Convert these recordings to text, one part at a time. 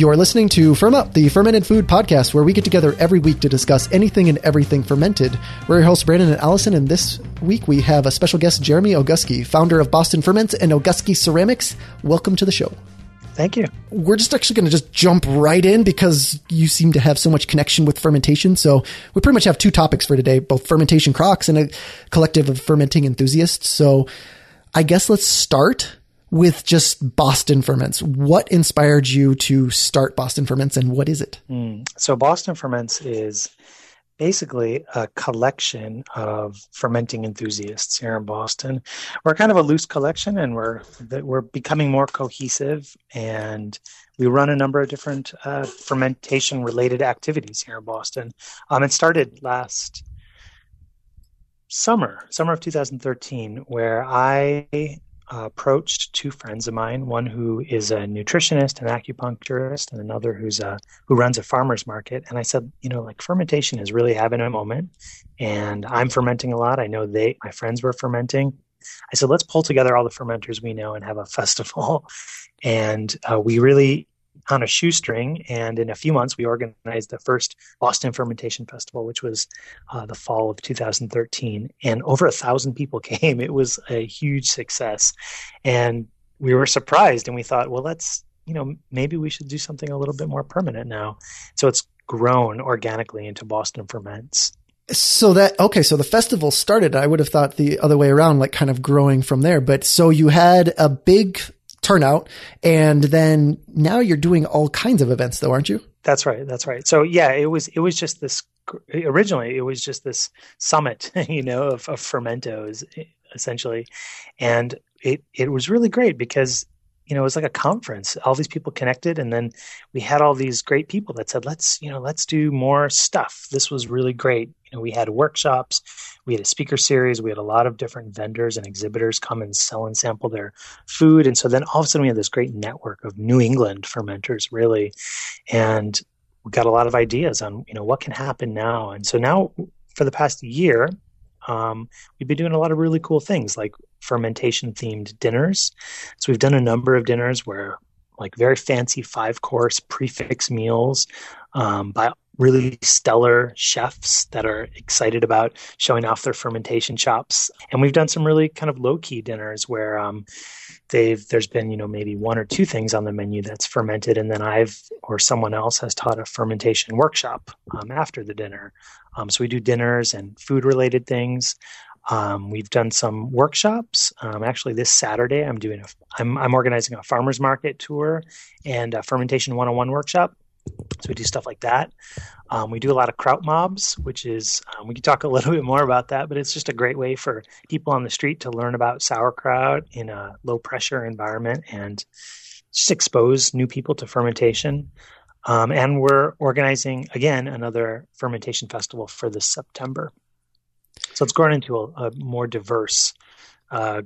You're listening to FermUp, the fermented food podcast, where we get together every week to discuss anything and everything fermented. We're your hosts, Brandon and Allison, and this week we have a special guest, Jeremy Ogusky, founder of Boston Ferments and Ogusky Ceramics. Welcome to the show. Thank you. We're just actually going to just jump right in because you seem to have so much connection with fermentation. So we pretty much have two topics for today, both fermentation crocks and a collective of fermenting enthusiasts. So I guess let's start with just Boston Ferments. What inspired you to start Boston Ferments and what is it? Mm. So, Boston Ferments is basically a collection of fermenting enthusiasts here in Boston. We're kind of a loose collection and we're we're becoming more cohesive and we run a number of different uh, fermentation related activities here in Boston. Um, it started last summer, summer of 2013, where I approached two friends of mine, one who is a nutritionist and acupuncturist, and another who's a, who runs a farmer's market. And I said, you know, like fermentation is really having a moment, and I'm fermenting a lot. I know they, my friends were fermenting. I said, let's pull together all the fermenters we know and have a festival. And uh, we really on a shoestring. And in a few months, we organized the first Boston Fermentation Festival, which was uh, the fall of 2013. And over a thousand people came. It was a huge success. And we were surprised and we thought, well, let's, you know, maybe we should do something a little bit more permanent now. So it's grown organically into Boston Ferments. So that okay, so the festival started. I would have thought the other way around, like kind of growing from there. But so you had a big turnout. And then now you're doing all kinds of events though, aren't you? That's right. That's right. So yeah, it was, it was just this, originally it was just this summit, you know, of, of fermentos essentially. And it, it was really great because you know, it was like a conference. All these people connected, and then we had all these great people that said, "Let's, you know, let's do more stuff." This was really great. You know, we had workshops, we had a speaker series, we had a lot of different vendors and exhibitors come and sell and sample their food, and so then all of a sudden we had this great network of New England fermenters, really, and we got a lot of ideas on you know what can happen now. And so now, for the past year, um, we've been doing a lot of really cool things like fermentation themed dinners. So we've done a number of dinners where like very fancy five course prix fixe meals um, by really stellar chefs that are excited about showing off their fermentation chops. And we've done some really kind of low key dinners where um, they've there's been you know maybe one or two things on the menu that's fermented, and then I've or someone else has taught a fermentation workshop um, after the dinner. Um, so we do dinners and food related things. Um, we've done some workshops. Um, actually, this Saturday, I'm doing a I'm I'm organizing a farmers market tour and a fermentation 101 workshop. So we do stuff like that. Um, we do a lot of kraut mobs, which is um, we can talk a little bit more about that, but it's just a great way for people on the street to learn about sauerkraut in a low pressure environment and just expose new people to fermentation. Um, and we're organizing again another fermentation festival for this September. So it's grown into a, a more diverse uh,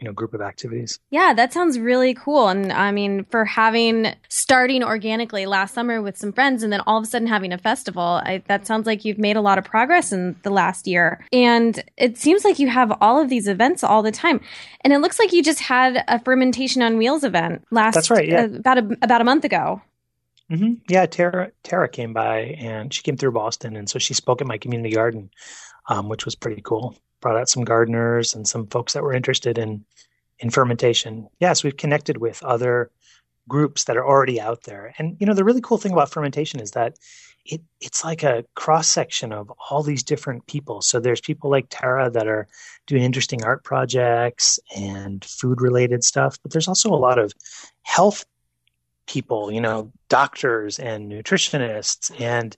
you know group of activities. Yeah, that sounds really cool. And I mean, for having starting organically last summer with some friends, and then all of a sudden having a festival, I, that sounds like you've made a lot of progress in the last year. And it seems like you have all of these events all the time. And it looks like you just had a fermentation on wheels event last. That's right. Yeah, uh, about a, about a month ago. Mm-hmm. Yeah, Tara Tara came by and she came through Boston, and so she spoke at my community garden, um, which was pretty cool brought out some gardeners and some folks that were interested in in fermentation. Yes, we've connected with other groups that are already out there. And you know, the really cool thing about fermentation is that it it's like a cross section of all these different people. So there's people like Tara that are doing interesting art projects and food related stuff, but there's also a lot of health people, you know, doctors and nutritionists and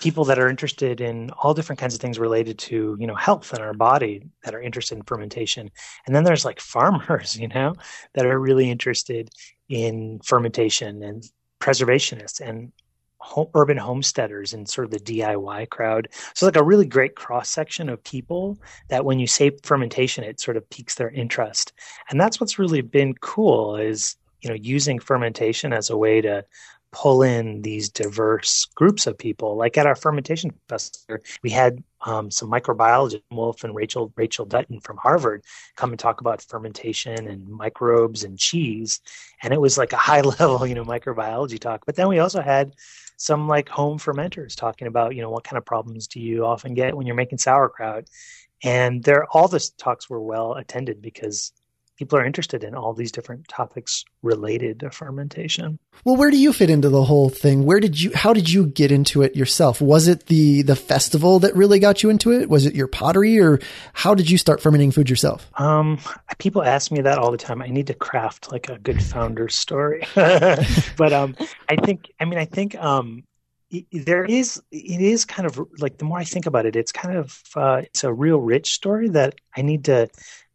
people that are interested in all different kinds of things related to, you know, health and our body that are interested in fermentation. And then there's like farmers, you know, that are really interested in fermentation and preservationists and home, urban homesteaders and sort of the DIY crowd. So like a really great cross section of people that when you say fermentation, it sort of piques their interest. And that's what's really been cool is you know using fermentation as a way to pull in these diverse groups of people. Like at our fermentation festival, we had um, some microbiologists, Wolfe and Rachel Rachel Dutton from Harvard, come and talk about fermentation and microbes and cheese, and it was like a high level, you know, microbiology talk. But then we also had some like home fermenters talking about, you know, what kind of problems do you often get when you're making sauerkraut, and there all the talks were well attended because people are interested in all these different topics related to fermentation. Well, where do you fit into the whole thing? Where did you how did you get into it yourself? Was it the the festival that really got you into it? Was it your pottery or how did you start fermenting food yourself? Um, people ask me that all the time. I need to craft like a good founder story. but um I think I mean I think um there is it is kind of like the more i think about it it's kind of uh, it's a real rich story that i need to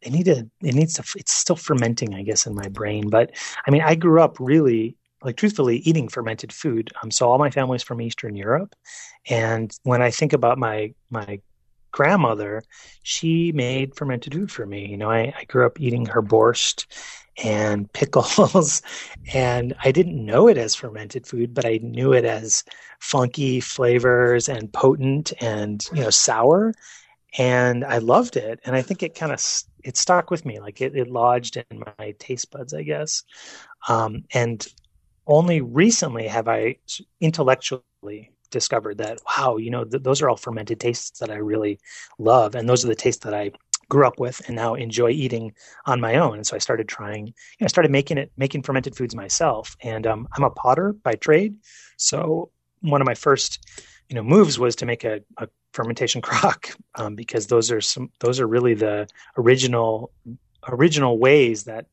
I need to it needs to it's still fermenting i guess in my brain. But i mean i grew up really like truthfully eating fermented food. Um, so all my family's from eastern europe. And when i think about my my grandmother she made fermented food for me. You know i, I grew up eating her borscht and pickles and i didn't know it as fermented food but i knew it as funky flavors and potent and you know sour and I loved it. And I think it kind of it stuck with me, like it, it lodged in my taste buds, I guess. Um, and only recently have I intellectually discovered that wow, you know, th- those are all fermented tastes that I really love, and those are the tastes that I grew up with and now enjoy eating on my own. And so I started trying, you know, I started making it, making fermented foods myself. And um, I'm a potter by trade, so one of my first you know moves was to make a, a fermentation crock um, because those are some those are really the original original ways that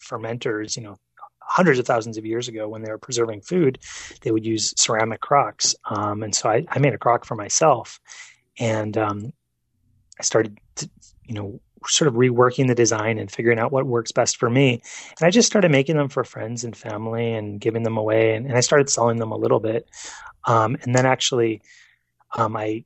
fermenters you know hundreds of thousands of years ago when they were preserving food they would use ceramic crocks um, and so I, I, made a crock for myself and um, i started to, you know sort of reworking the design and figuring out what works best for me. And i just started making them for friends and family and giving them away and, and i started selling them a little bit. Um, and then actually um, i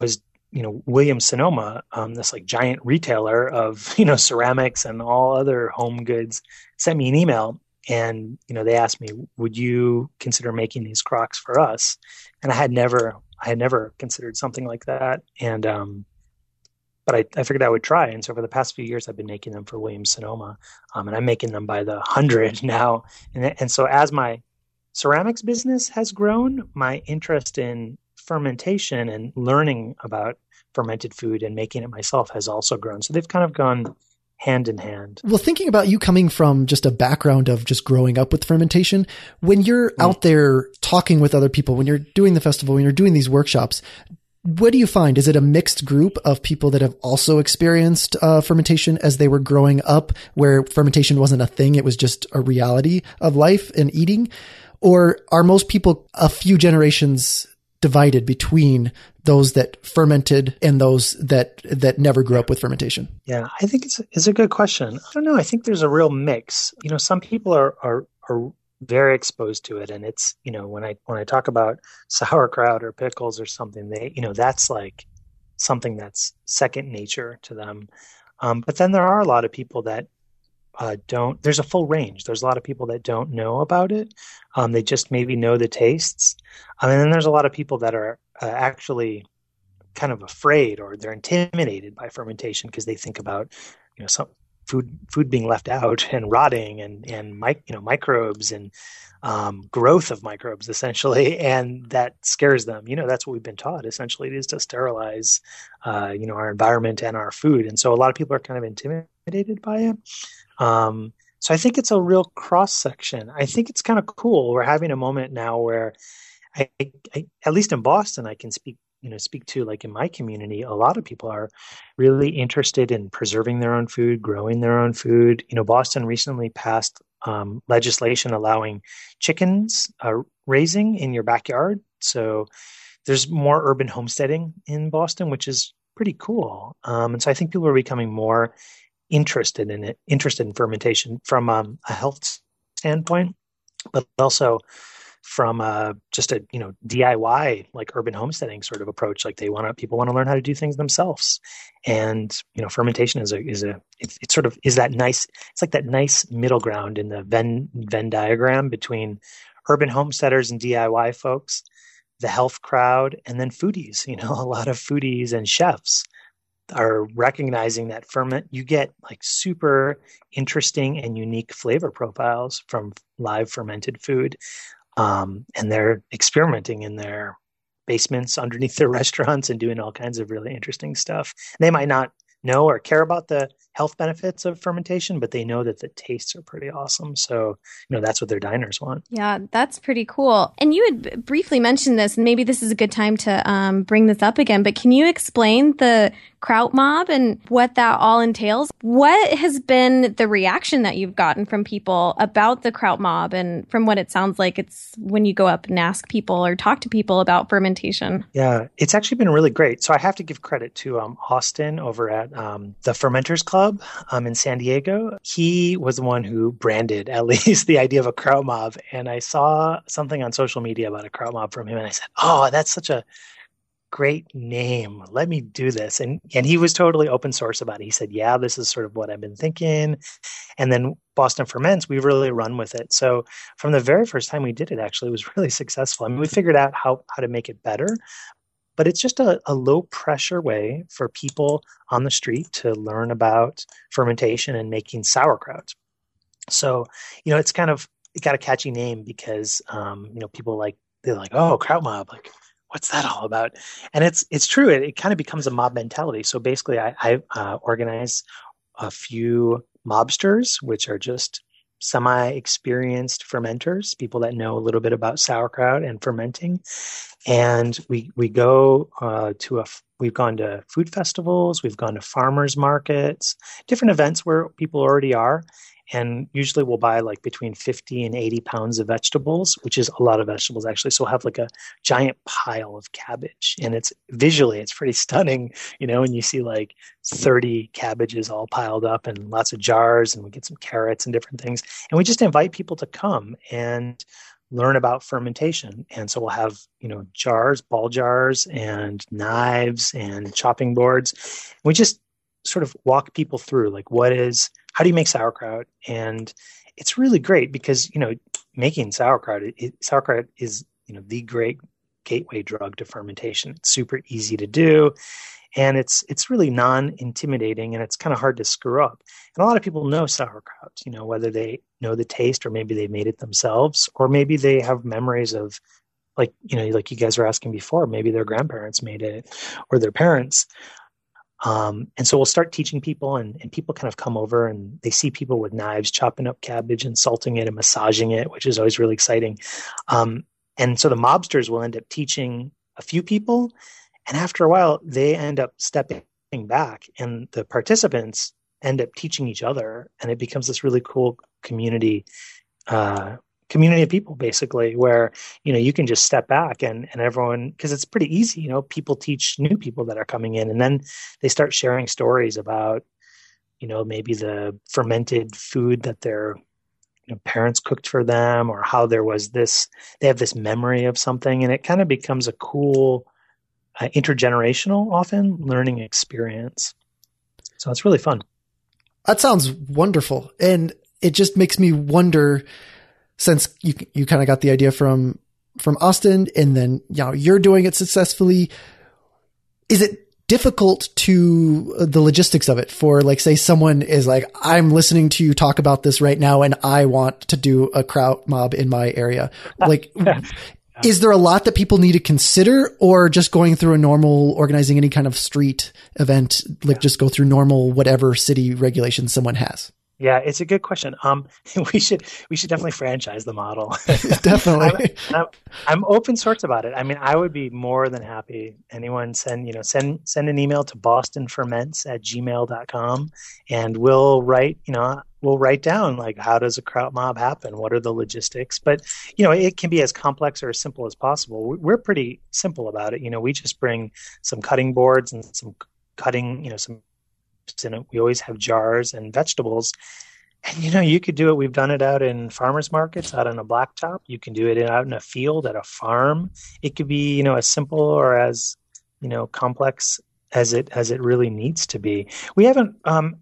was you know Williams Sonoma, um, this like giant retailer of you know ceramics and all other home goods, sent me an email and you know they asked me, would you consider making these crocks for us? And I had never I had never considered something like that, and um, but I, I figured I would try. And so for the past few years, I've been making them for Williams Sonoma, um, and I'm making them by the hundred now. And and so as my ceramics business has grown, my interest in fermentation and learning about fermented food and making it myself has also grown. So they've kind of gone hand in hand. Well, thinking about you coming from just a background of just growing up with fermentation, when you're mm. out there talking with other people, when you're doing the festival, when you're doing these workshops, what do you find? Is it a mixed group of people that have also experienced uh, fermentation as they were growing up, where fermentation wasn't a thing; it was just a reality of life and eating? Or are most people a few generations divided between those that fermented and those that that never grew up with fermentation? Yeah, I think it's it's a good question. I don't know. I think there's a real mix. You know, some people are are are very exposed to it, and it's you know when I when I talk about sauerkraut or pickles or something, they you know that's like something that's second nature to them. Um, but then there are a lot of people that uh, don't there's a full range. There's a lot of people that don't know about it. Um, they just maybe know the tastes. Um, and then there's a lot of people that are uh, actually kind of afraid or they're intimidated by fermentation because they think about you know some food food being left out and rotting and and mic, you know microbes and um, growth of microbes essentially and that scares them you know that's what we've been taught essentially it is to sterilize uh, you know our environment and our food and so a lot of people are kind of intimidated by it um, so I think it's a real cross section. I think it's kind of cool. We're having a moment now where, I, I, at least in Boston, I can speak you know speak to like in my community a lot of people are really interested in preserving their own food growing their own food. You know boston recently passed um, legislation allowing chickens uh, raising in your backyard. So there's more urban homesteading in boston which is pretty cool. Um, and so i think people are becoming more interested in it, interested in fermentation from um, a health standpoint, but also from uh, just a you know DIY like urban homesteading sort of approach. Like they want to people want to learn how to do things themselves, and you know fermentation is a is a it, it sort of is that nice. It's like that nice middle ground in the Venn Venn diagram between urban homesteaders and DIY folks, the health crowd, and then foodies. You know, a lot of foodies and chefs are recognizing that ferment you get like super interesting and unique flavor profiles from live fermented food um, and they're experimenting in their basements underneath their restaurants and doing all kinds of really interesting stuff. They might not know or care about the health benefits of fermentation, but they know that the tastes are pretty awesome. So, you know, that's what their diners want. Yeah, that's pretty cool. And you had briefly mentioned this, and maybe this is a good time to um, bring this up again, but can you explain the Kraut Mob and what that all entails? What has been the reaction that you've gotten from people about the Kraut Mob? And from what it sounds like, it's when you go up and ask people or talk to people about fermentation. Yeah, it's actually been really great. So I have to give credit to um, Austin over at um, the Fermenters Club Club um, in San Diego. He was the one who branded, at least, the idea of a Kraut mob. And I saw something on social media about a Kraut mob from him, and I said, "Oh, that's such a great name. Let me do this." And and he was totally open source about it. He said, "Yeah, this is sort of what I've been thinking." And then Boston Ferments, we really run with it. So from the very first time we did it, actually, it was really successful. I mean, we figured out how how to make it better, but it's just a, a, low pressure way for people on the street to learn about fermentation and making sauerkraut. So, you know, it's kind of it got a catchy name because um, you know people like they're like, oh, kraut mob, like what's that all about? And it's it's true. It, it kind of becomes a mob mentality. So basically, I, I uh, organize a few mobsters, which are just semi experienced fermenters, people that know a little bit about sauerkraut and fermenting. And we, we go uh, to a, we've gone to food festivals, we've gone to farmers markets, different events where people already are and usually we'll buy like between 50 and 80 pounds of vegetables which is a lot of vegetables actually. So we'll have like a giant pile of cabbage and it's visually it's pretty stunning you know and you see like 30 cabbages all piled up and lots of jars and we get some carrots and different things. And we just invite people to come and learn about fermentation. And so we'll have you know jars ball jars and knives and chopping boards. We just sort of walk people through like what is how do you make sauerkraut? And it's really great because you know making sauerkraut it, sauerkraut is you know the great gateway drug to fermentation. It's super easy to do and it's it's really non-intimidating and it's kind of hard to screw up. And a lot of people know sauerkraut you know whether they know the taste or maybe they made it themselves or maybe they have memories of like you know like you guys were asking before maybe their grandparents made it or their parents um, and so we'll start teaching people, and, and people kind of come over and they see people with knives chopping up cabbage and salting it and massaging it, which is always really exciting. Um, and so the mobsters will end up teaching a few people, and after a while, they end up stepping back, and the participants end up teaching each other, and it becomes this really cool community uh, community of people basically where you know you can just step back and and everyone because it's pretty easy you know people teach new people that are coming in and then they start sharing stories about you know maybe the fermented food that their you know, parents cooked for them or how there was this they have this memory of something and it kind of becomes a cool uh, intergenerational often learning experience. So it's really fun. That sounds wonderful and it just makes me wonder since you you kind of got the idea from from Austin and then you know you're doing it successfully is it difficult to uh, the logistics of it for like say someone is like I'm listening to you talk about this right now and I want to do a kraut mob in my area. Like is there a lot that people need to consider or just going through a normal organizing any kind of street event like just go through normal whatever city regulations someone has yeah, it's a good question. Um, we should we should definitely franchise the model. definitely. I'm, I'm, I'm, open source about it. I mean, I would be more than happy. Anyone send you know send send an email to bostonferments at gmail.com and we'll write you know we'll write down like how does a kraut mob happen? What are the logistics? But you know, it can be as complex or as simple as possible. We're pretty simple about it. You know, we just bring some cutting boards and some cutting you know some in it. We always have jars and vegetables. And you know, you could do it. We've done it out in farmers markets, out on a blacktop. You can do it out in a field at a farm. It could be, you know, as simple or as, you know, complex as it as it really needs to be. We haven't um,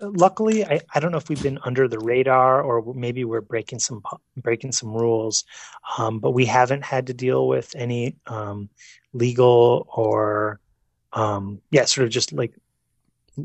luckily, I, I don't know if we've been under the radar or maybe we're breaking some breaking some rules, um, but we haven't had to deal with any um, legal or um, yeah, sort of just like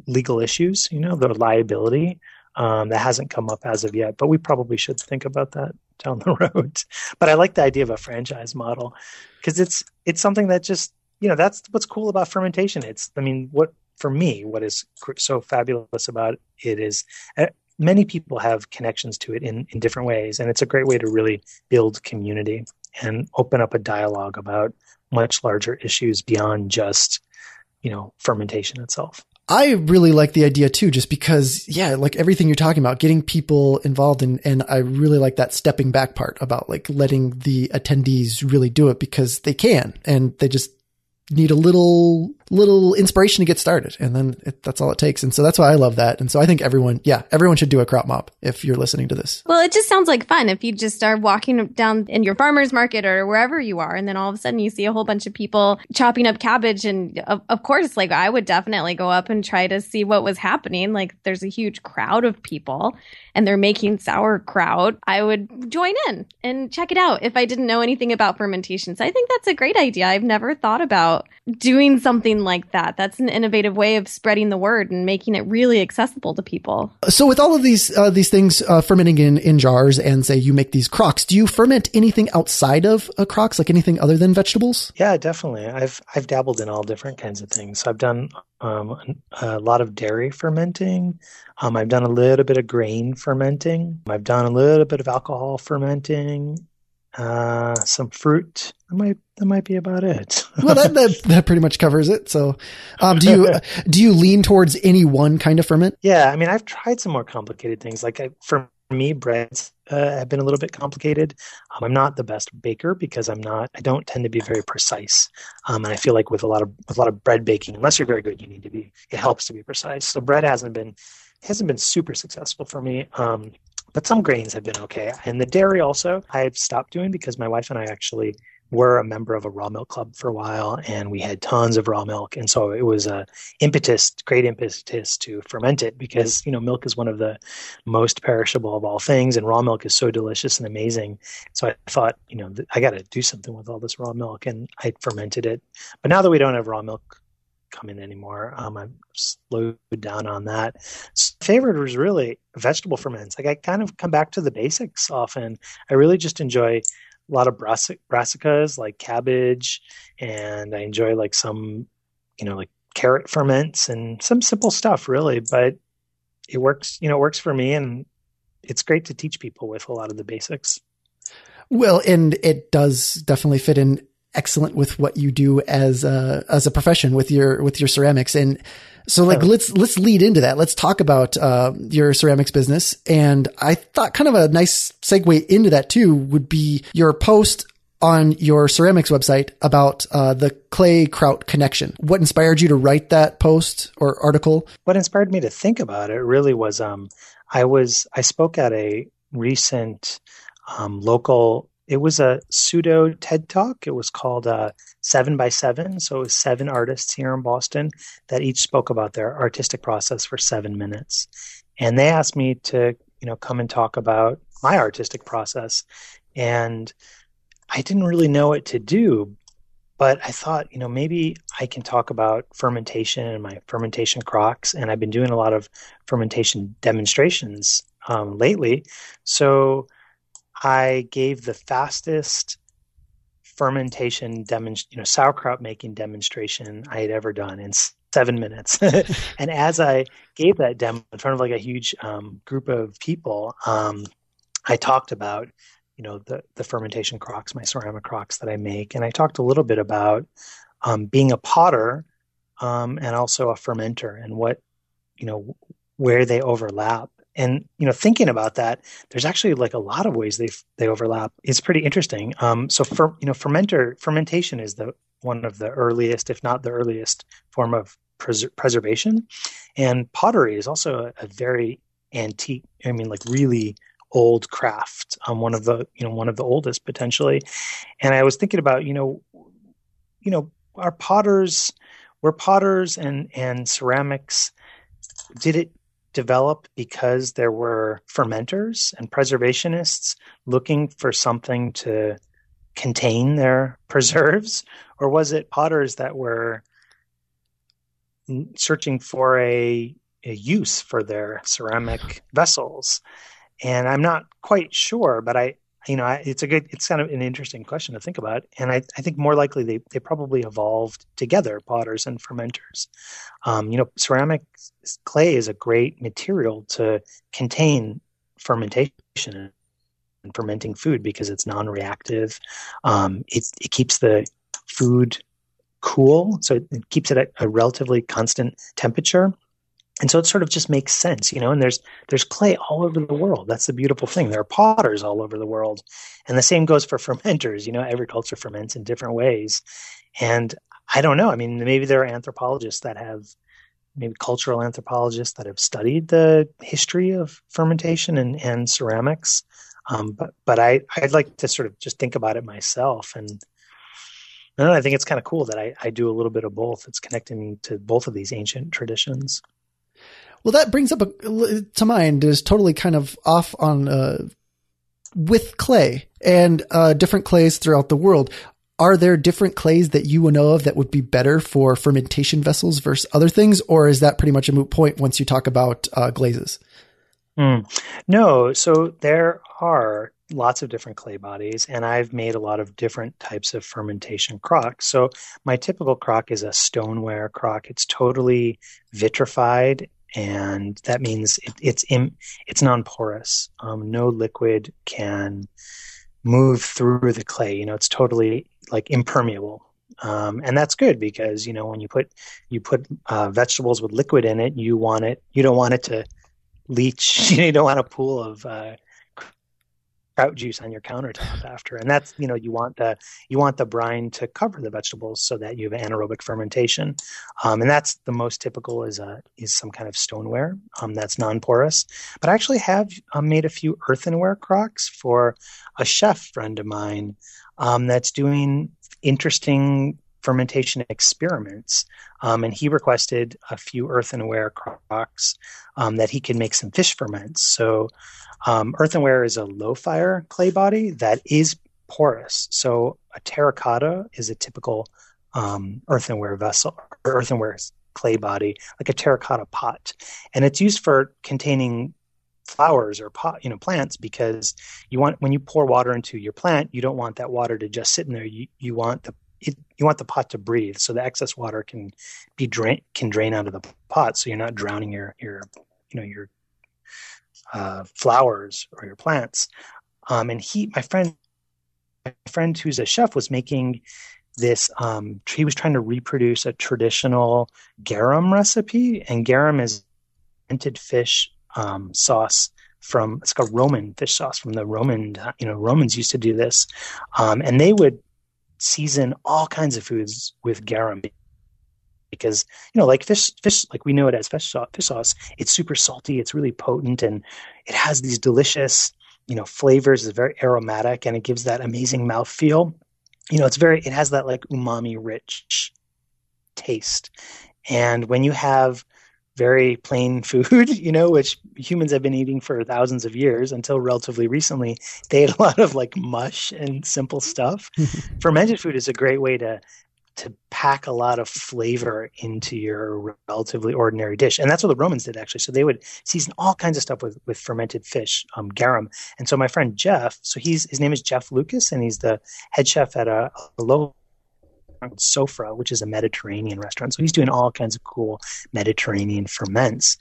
legal issues. You know, the liability um, that hasn't come up as of yet, but we probably should think about that down the road. but I like the idea of a franchise model because it's it's something that just you know that's what's cool about fermentation. It's I mean what for me, what is so fabulous about it is uh, many people have connections to it in, in different ways. And it's a great way to really build community and open up a dialogue about much larger issues beyond just, you know, fermentation itself. I really like the idea too, just because, yeah, like everything you're talking about, getting people involved in, and I really like that stepping back part about like letting the attendees really do it because they can and they just need a little little inspiration to get started. And then it, that's all it takes. And so that's why i love that. And so i think everyone yeah everyone should do a kraut mob if you're listening to this. Well it just sounds like fun if you just are walking down in your farmers market or wherever you are and then all of a sudden you see a whole bunch of people chopping up cabbage. And of, of course like i would definitely go up and try to see what was happening. Like there's a huge crowd of people and they're making sauerkraut. I would join in and check it out if i didn't know anything about fermentation. So i think that's a great idea. I've never thought about doing something like that. That's an innovative way of spreading the word and making it really accessible to people. So, with all of these uh, these things uh, fermenting in, in jars, and say you make these crocks, do you ferment anything outside of a crocks, like anything other than vegetables? Yeah, definitely. I've I've dabbled in all different kinds of things. So I've done um, a lot of dairy fermenting. Um, I've done a little bit of grain fermenting. I've done a little bit of alcohol fermenting uh, some fruit. That might that might be about it. well, that, that that pretty much covers it. So, um, do you do you lean towards any one kind of ferment? Yeah, I mean, I've tried some more complicated things. Like I, for me, breads uh, have been a little bit complicated. Um, I'm not the best baker because I'm not. I don't tend to be very precise, um, and I feel like with a lot of with a lot of bread baking, unless you're very good, you need to be. It helps to be precise. So bread hasn't been hasn't been super successful for me. Um, but some grains have been okay. And the dairy also, I've stopped doing because my wife and I actually were a member of a raw milk club for a while and we had tons of raw milk. And so it was a impetus great impetus to ferment it because you know milk is one of the most perishable of all things and raw milk is so delicious and amazing. So i thought you know i got to do something with all this raw milk and i fermented it. But now that we don't have raw milk come in anymore. Um, I've slowed down on that. Favorite was really vegetable ferments. Like I kind of come back to the basics often. I really just enjoy a lot of brassic, brassicas like cabbage, and I enjoy like some, you know, like carrot ferments and some simple stuff really. But it works, you know, it works for me, and it's great to teach people with a lot of the basics. Well, and it does definitely fit in excellent with what you do as a as a profession with your with your ceramics. And so like let's let's lead into that. Let's talk about uh, your ceramics business. And i thought kind of a nice segue into that too would be your post on your ceramics website about uh, the clay kraut connection. What inspired you to write that post or article? What inspired me to think about it really was um, i was i spoke at a recent um, local it was a pseudo TED talk. It was called uh, Seven by Seven. So it was seven artists here in Boston that each spoke about their artistic process for seven minutes. And they asked me to, you know, come and talk about my artistic process. And I didn't really know what to do, but I thought, you know, maybe I can talk about fermentation and my fermentation crocks. And I've been doing a lot of fermentation demonstrations um, lately. So I gave the fastest fermentation demonstration, you know, sauerkraut making demonstration I had ever done in seven minutes. and as I gave that demo in front of like a huge um, group of people, um, I talked about, you know, the, the fermentation crocks, my ceramic crocks that I make. And I talked a little bit about um, being a potter um, and also a fermenter and what, you know, where they overlap and you know thinking about that there's actually like a lot of ways they they overlap. It's pretty interesting. Um, so for you know fermenter fermentation is the one of the earliest if not the earliest form of pres- preservation. And pottery is also a, a, very antique i mean like really old craft. Um, one of the you know one of the oldest potentially. And i was thinking about you know you know our potters were potters and and ceramics did it develop because there were fermenters and preservationists looking for something to contain their preserves, or was it potters that were searching for a, a use for their ceramic vessels? And I'm not quite sure, but I, you know, it's a good, it's kind of an interesting question to think about. And I, I think more likely they, they probably evolved together, potters and fermenters. Um, you know, ceramic clay is a great material to contain fermentation and fermenting food because it's non-reactive. Um, it, it keeps the food cool, so it, it keeps it at a relatively constant temperature and so it sort of just makes sense you know and there's there's clay all over the world. That's the beautiful thing. There are potters all over the world. And the same goes for fermenters you know every culture ferments in different ways. And i don't know i mean maybe there are anthropologists that have maybe cultural anthropologists that have studied the history of fermentation and, and ceramics. Um, but but I I'd like to sort of just think about it myself. And I think it's kind of cool that I, I do a little bit of both. It's connecting me to both of these ancient traditions. Well, that brings up a, to mind is totally kind of off on uh, with clay and uh, different clays throughout the world. Are there different clays that you know of that would be better for fermentation vessels versus other things, or is that pretty much a moot point once you talk about uh, glazes? Mm. No, so there are lots of different clay bodies, and I've made a lot of different types of fermentation crocks. So my typical crock is a stoneware crock. It's totally vitrified and that means it, it's in, it's non-porous. Um, no liquid can move through the clay. You know, it's totally like impermeable, um, and that's good because you know when you put you put uh, vegetables with liquid in it, you want it. You don't want it to leach. You don't want a pool of uh, kraut juice on your countertop after. And that's you know you want the you want the brine to cover the vegetables so that you have anaerobic fermentation, um, and that's the most typical is a is some kind of stoneware um, that's non-porous. But I actually have um, made a few earthenware crocks for a chef friend of mine um, that's doing interesting fermentation experiments. Um, and he requested a few earthenware crocks um, that he could make some fish ferments. So um, earthenware is a low fire clay body that is porous. So a terracotta is a typical um, earthenware vessel, earthenware clay body, like a terracotta pot, and it's used for containing flowers or pot, you know, plants because you want when you pour water into your plant, you don't want that water to just sit in there. You you want the it, you want the pot to breathe, so the excess water can be drain can drain out of the pot, so you're not drowning your your you know your uh, flowers or your plants. Um, and he, my friend, my friend who's a chef, was making this. Um, he was trying to reproduce a traditional garum recipe, and garum is fermented fish um, sauce from it's a Roman fish sauce from the Roman. You know, Romans used to do this, um, and they would season all kinds of foods with garum because you know like fish fish like we know it as fish sauce, fish sauce. It's super salty. It's really potent and it has these delicious you know flavors. It's very aromatic and it gives that amazing mouth feel. You know it's very it has that like umami rich taste. And when you have very plain food, you know, which humans have been eating for thousands of years until relatively recently. They ate a lot of like mush and simple stuff. Fermented food is a great way to to pack a lot of flavor into your relatively ordinary dish. And that's what the Romans did actually. So they would season all kinds of stuff with, with fermented fish, um, garum. And so my friend Jeff, so he's, his name is Jeff Lucas and he's the head chef at a, a local Sofra, which is a Mediterranean restaurant. So he's doing all kinds of cool Mediterranean ferments.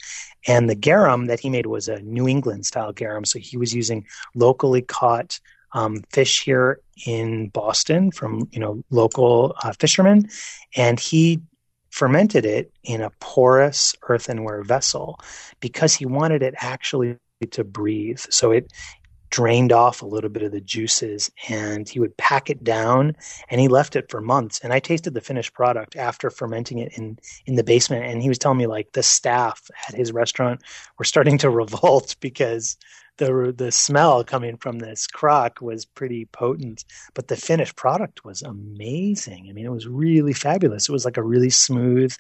And the garum that he made was a New England style garum. So he was using locally caught um, fish here in Boston from you know local uh, fishermen, and he fermented it in a porous earthenware vessel because he wanted it actually to breathe. So it drained off a little bit of the juices and he would pack it down and he left it for months and i tasted the finished product after fermenting it in in the basement and he was telling me like the staff at his restaurant were starting to revolt because the the smell coming from this crock was pretty potent, but the finished product was amazing. I mean, it was really fabulous. It was like a really smooth,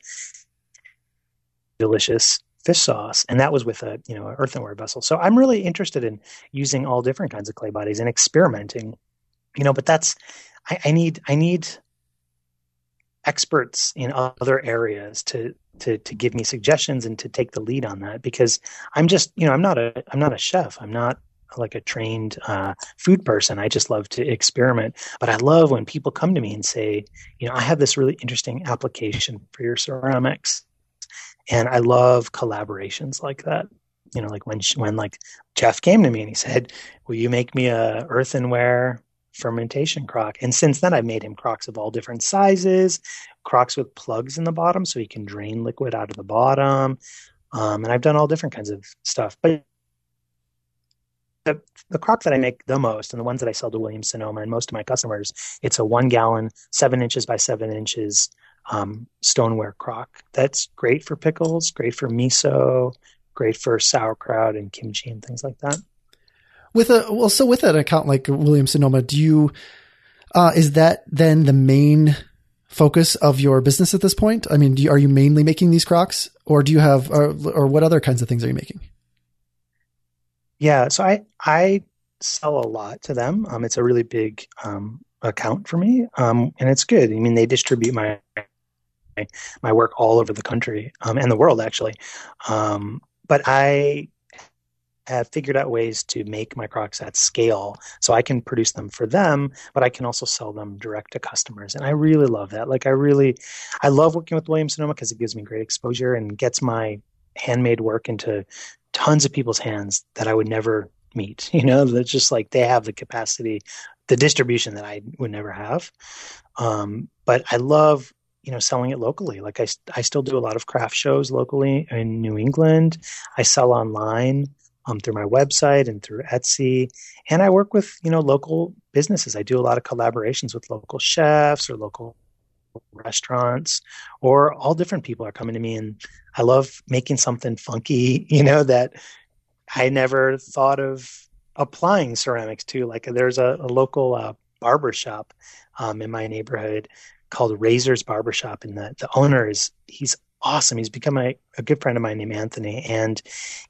delicious fish sauce, and that was with a you know earthenware vessel. So I'm really interested in using all different kinds of clay bodies and experimenting. You know, but that's I, I need I need experts in other areas to to to give me suggestions and to take the lead on that because I'm just you know I'm not a I'm not a chef I'm not like a trained uh, food person I just love to experiment but I love when people come to me and say you know I have this really interesting application for your ceramics and I love collaborations like that you know like when when like Jeff came to me and he said will you make me a earthenware fermentation crock. And since then, I've made him crocks of all different sizes, crocks with plugs in the bottom so he can drain liquid out of the bottom. Um, and I've done all different kinds of stuff. But the, the crock that I make the most, and the ones that I sell to Williams Sonoma and most of my customers, it's a one gallon, seven inches by seven inches um, stoneware crock. That's great for pickles, great for miso, great for sauerkraut and kimchi and things like that. With a well, so with an account like Williams Sonoma, do you uh, is that then the main focus of your business at this point? I mean, you, are you mainly making these crocks, or do you have, or, or what other kinds of things are you making? Yeah, so I I sell a lot to them. Um, it's a really big um, account for me, um, and it's good. I mean, they distribute my my work all over the country um, and the world, actually. Um, but I have figured out ways to make my crocks at scale so I can produce them for them, but I can also sell them direct to customers. And I really love that. Like, I really, I love working with Williams Sonoma because it gives me great exposure and gets my handmade work into tons of people's hands that I would never meet. You know, that's just like they have the capacity, the distribution that I would never have. Um, but I love you know selling it locally like I, I still do a lot of craft shows locally in new england i sell online um, through my website and through Etsy. And I work with, you know, local businesses. I do a lot of collaborations with local chefs or local restaurants or all different people are coming to me and I love making something funky, you know, that I never thought of applying ceramics to. Like there's a, a local uh, barber shop um, in my neighborhood called Razor's Barbershop, and the, the owner is he's awesome. He's become a, a good friend of mine named Anthony, and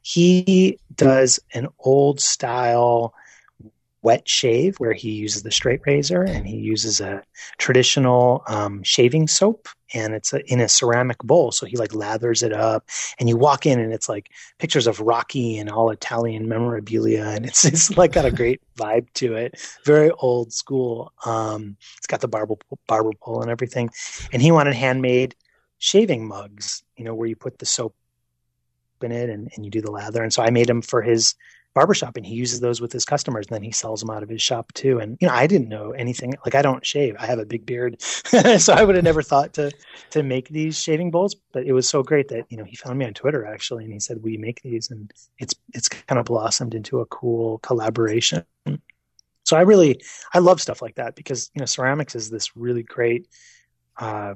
he does an old style wet shave where he uses the straight razor and he uses a traditional um, shaving soap and it's a, in a ceramic bowl. So he like lathers it up and you walk in and it's like pictures of rocky and all italian memorabilia and it's, it's like got a great vibe to it. Very old school. Um, it's got the barber, barber pole and everything. And he wanted handmade shaving mugs, you know, where you put the soap in it and, and you do the lather. And so I made them for his barbershop and he uses those with his customers and then he sells them out of his shop too. And, you know, I didn't know anything. Like I don't shave. I have a big beard. so I would have never thought to, to make these shaving bowls, but it was so great that, you know, he found me on Twitter actually. And he said, we make these and it's, it's kind of blossomed into a cool collaboration. So I really, I love stuff like that because, you know, ceramics is this really great, uh,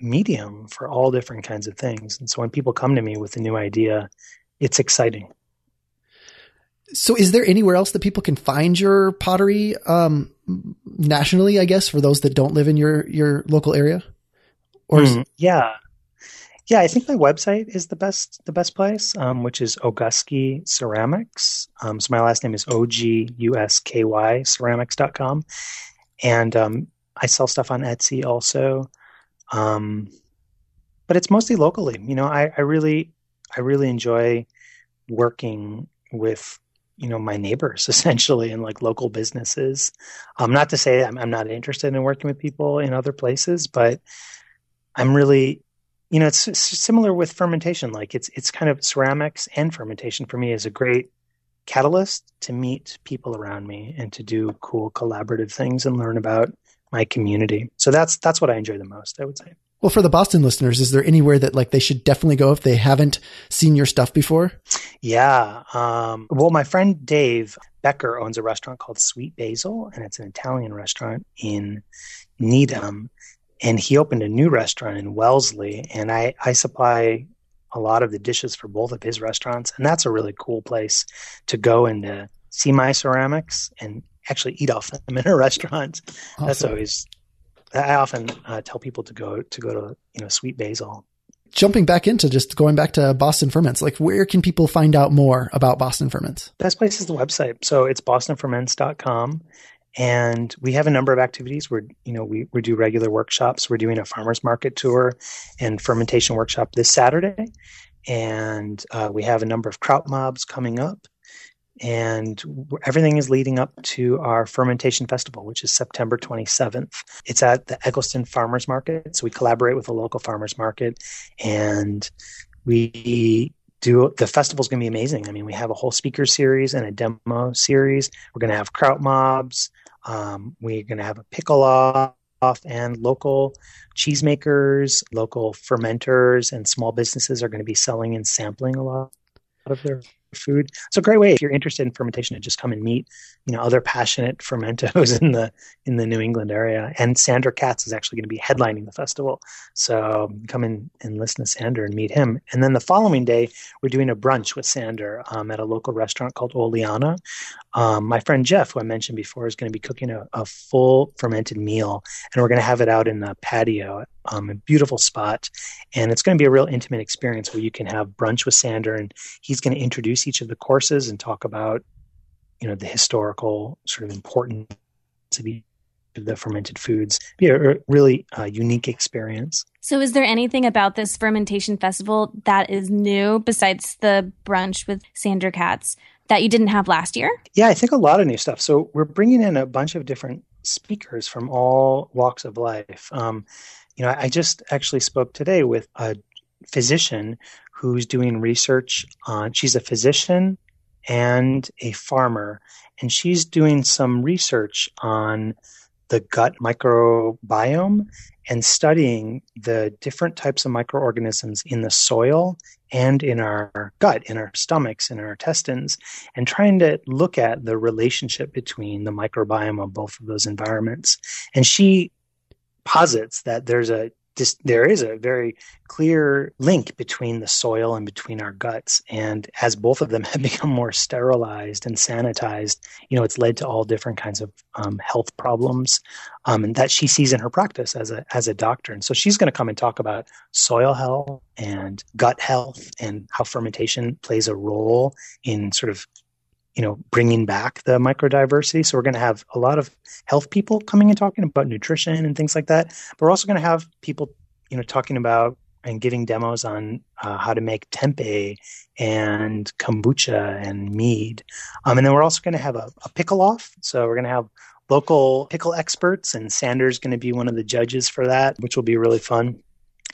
medium for all different kinds of things. And so when people come to me with a new idea, it's exciting. So is there anywhere else that people can find your pottery um, nationally, I guess, for those that don't live in your, your local area? Or mm, is- yeah. Yeah, I think my website is the best the best place, um, which is Ogusky Ceramics. Um, so my last name is O G U S K Y ceramics.com. And um, I sell stuff on Etsy also. Um, but it's mostly locally. You know, I, I really, I really enjoy working with you know my neighbors essentially and like local businesses. Um, not to say I'm, I'm not interested in working with people in other places, but I'm really, you know, it's, it's similar with fermentation. Like it's it's kind of ceramics and fermentation for me is a great catalyst to meet people around me and to do cool collaborative things and learn about my community. So that's that's what I enjoy the most, I would say. Well, for the Boston listeners, is there anywhere that like they should definitely go if they haven't seen your stuff before? Yeah. Um, well, my friend Dave Becker owns a restaurant called Sweet Basil, and it's an Italian restaurant in Needham. And he opened a new restaurant in Wellesley, and I, I supply a lot of the dishes for both of his restaurants. And that's a really cool place to go and to see my ceramics and actually eat off them in a restaurant. Awesome. That's always. I often uh, tell people to go to go to you know Sweet Basil. jumping back into just going back to Boston Ferments, like where can people find out more about Boston Ferments? Best place is the website. So it's bostonferments.com. And we have a number of activities. We're, you know, we, we do regular workshops. We're doing a farmer's market tour and fermentation workshop this Saturday. And uh, we have a number of kraut mobs coming up and everything is leading up to our fermentation festival, which is September 27th. It's at the Egleston Farmers Market. So we collaborate with a local farmers market and we do the festival's going to be amazing. I mean, we have a whole speaker series and a demo series. We're going to have kraut mobs. Um, we're going to have a pickle off and local cheesemakers, local fermenters, and small businesses are going to be selling and sampling a lot of their food. It's a great way if you're interested in fermentation to just come and meet, you know, other passionate fermentos in the in the New England area. And Sandor Katz is actually going to be headlining the festival, so come in and listen to Sandor and meet him. And then the following day, we're doing a brunch with Sandor um, at a local restaurant called Oleana. Um, my friend Jeff, who I mentioned before, is going to be cooking a, a full fermented meal, and we're going to have it out in the patio um, a beautiful spot. And it's going to be a real intimate experience where you can have brunch with Sandor and he's going to introduce each of the courses and talk about, you know, the historical sort of importance of each of the fermented foods. Be a really uh, unique experience. So, is there anything about this fermentation festival that is new besides the brunch with Sandor Katz that you didn't have last year? Yeah, I think a lot of new stuff. So, we're bringing in a bunch of different speakers from all walks of life. Um, you know, I just actually spoke today with a physician who's doing research on, she's a physician and a farmer, and she's doing some research on the gut microbiome and studying the different types of microorganisms in the soil and in our gut, in our stomachs, in our intestines, and trying to look at the relationship between the microbiome of both of those environments. And she posits that there's a there is a very clear link between the soil and between our guts. And as both of them have become more sterilized and sanitized, you know, it's led to all different kinds of um, health problems, um, and that she sees in her practice as a as a doctor. And so she's going to come and talk about soil health and gut health and how fermentation plays a role in sort of you know, bringing back the microdiversity. So we're going to have a lot of health people coming and talking about nutrition and things like that. But we're also going to have people, you know, talking about and giving demos on uh, how to make tempeh and kombucha and mead. Um, and then we're also going to have a, a pickle off. So we're going to have local pickle experts, and Sandor's going to be one of the judges for that, which will be really fun.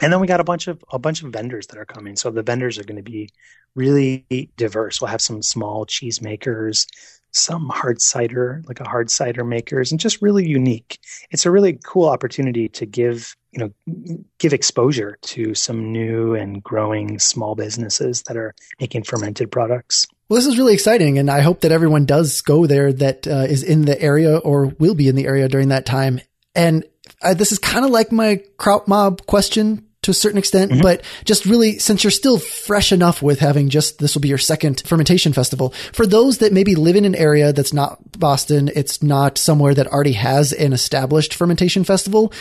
And then we got a bunch of a bunch of vendors that are coming. So the vendors are going to be really diverse. We'll have some small cheese makers, some hard cider, like a hard cider makers, and just really unique. It's a really cool opportunity to give, you know, give exposure to some new and growing small businesses that are making fermented products. Well, this is really exciting, and I hope that everyone does go there that uh, is in the area or will be in the area during that time. And uh, this is kind of like my kraut mob question to a certain extent, mm-hmm. but just really, since you're still fresh enough with having just, this will be your second fermentation festival, for those that maybe live in an area that's not Boston, it's not somewhere that already has an established fermentation festival.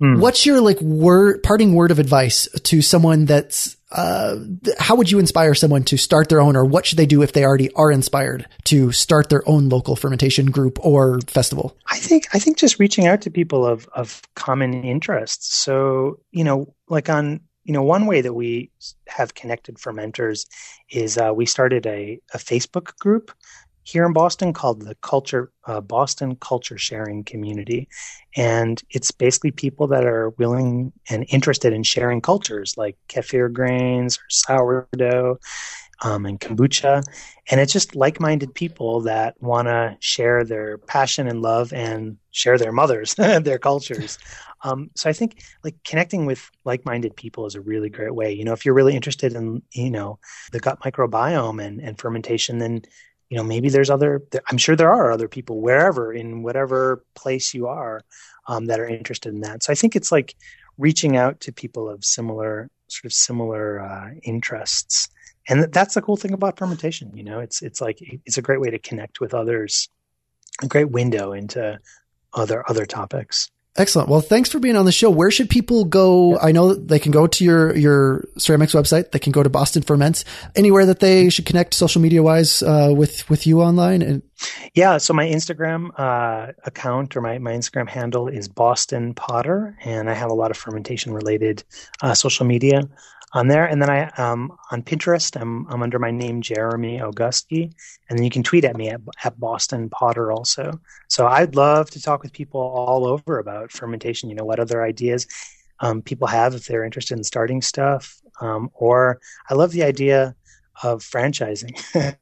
Mm. What's your like word, parting word of advice to someone that's, uh, how would you inspire someone to start their own or what should they do if they already are inspired to start their own local fermentation group or festival? I think, I think just reaching out to people of, of common interests. So, you know, like on you know one way that we have connected fermenters is uh, we started a, a facebook group here in boston called the culture uh, boston culture sharing community and it's basically people that are willing and interested in sharing cultures like kefir grains or sourdough um, and kombucha. And it's just like minded people that want to share their passion and love and share their mothers, their cultures. Um, so I think like connecting with like minded people is a really great way. You know, if you're really interested in, you know, the gut microbiome and, and fermentation, then you know maybe there's other i'm sure there are other people wherever in whatever place you are um, that are interested in that. So i think it's like reaching out to people of similar sort of similar uh, interests. And that's the cool thing about fermentation you know? It's it's like it's a great way to connect with others a great window into other other topics Excellent. Well, thanks for being on the show. Where should people go? I know they can go to your your ceramics website. They can go to Boston Ferments. Anywhere that they should connect social media wise uh, with with you online and. Yeah, so my Instagram uh, account or my, my Instagram handle is Boston Potter, and I have a lot of fermentation related uh, social media on there. And then I um, on Pinterest, I'm I'm under my name Jeremy Ogusky, and then you can tweet at me at, at Boston Potter also. So I'd love to talk with people all over about fermentation. You know, what other ideas um, people have if they're interested in starting stuff, um, or I love the idea of franchising.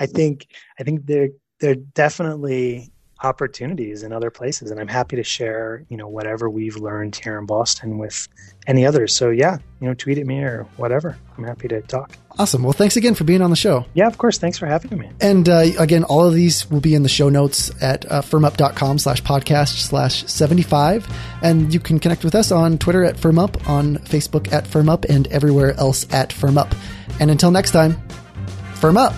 I think I think they're they're definitely opportunities in other places. And i'm happy to share you know whatever we've learned here in boston with any others. So yeah you know tweet at me or whatever. I'm happy to talk. Awesome. Well thanks again for being on the show. Yeah of course. Thanks for having me. And uh, again all of these will be in the show notes at uh, fermup.com slash podcast slash 75 and you can connect with us on twitter at FermUp on facebook at FermUp and everywhere else at FermUp. And until next time firm up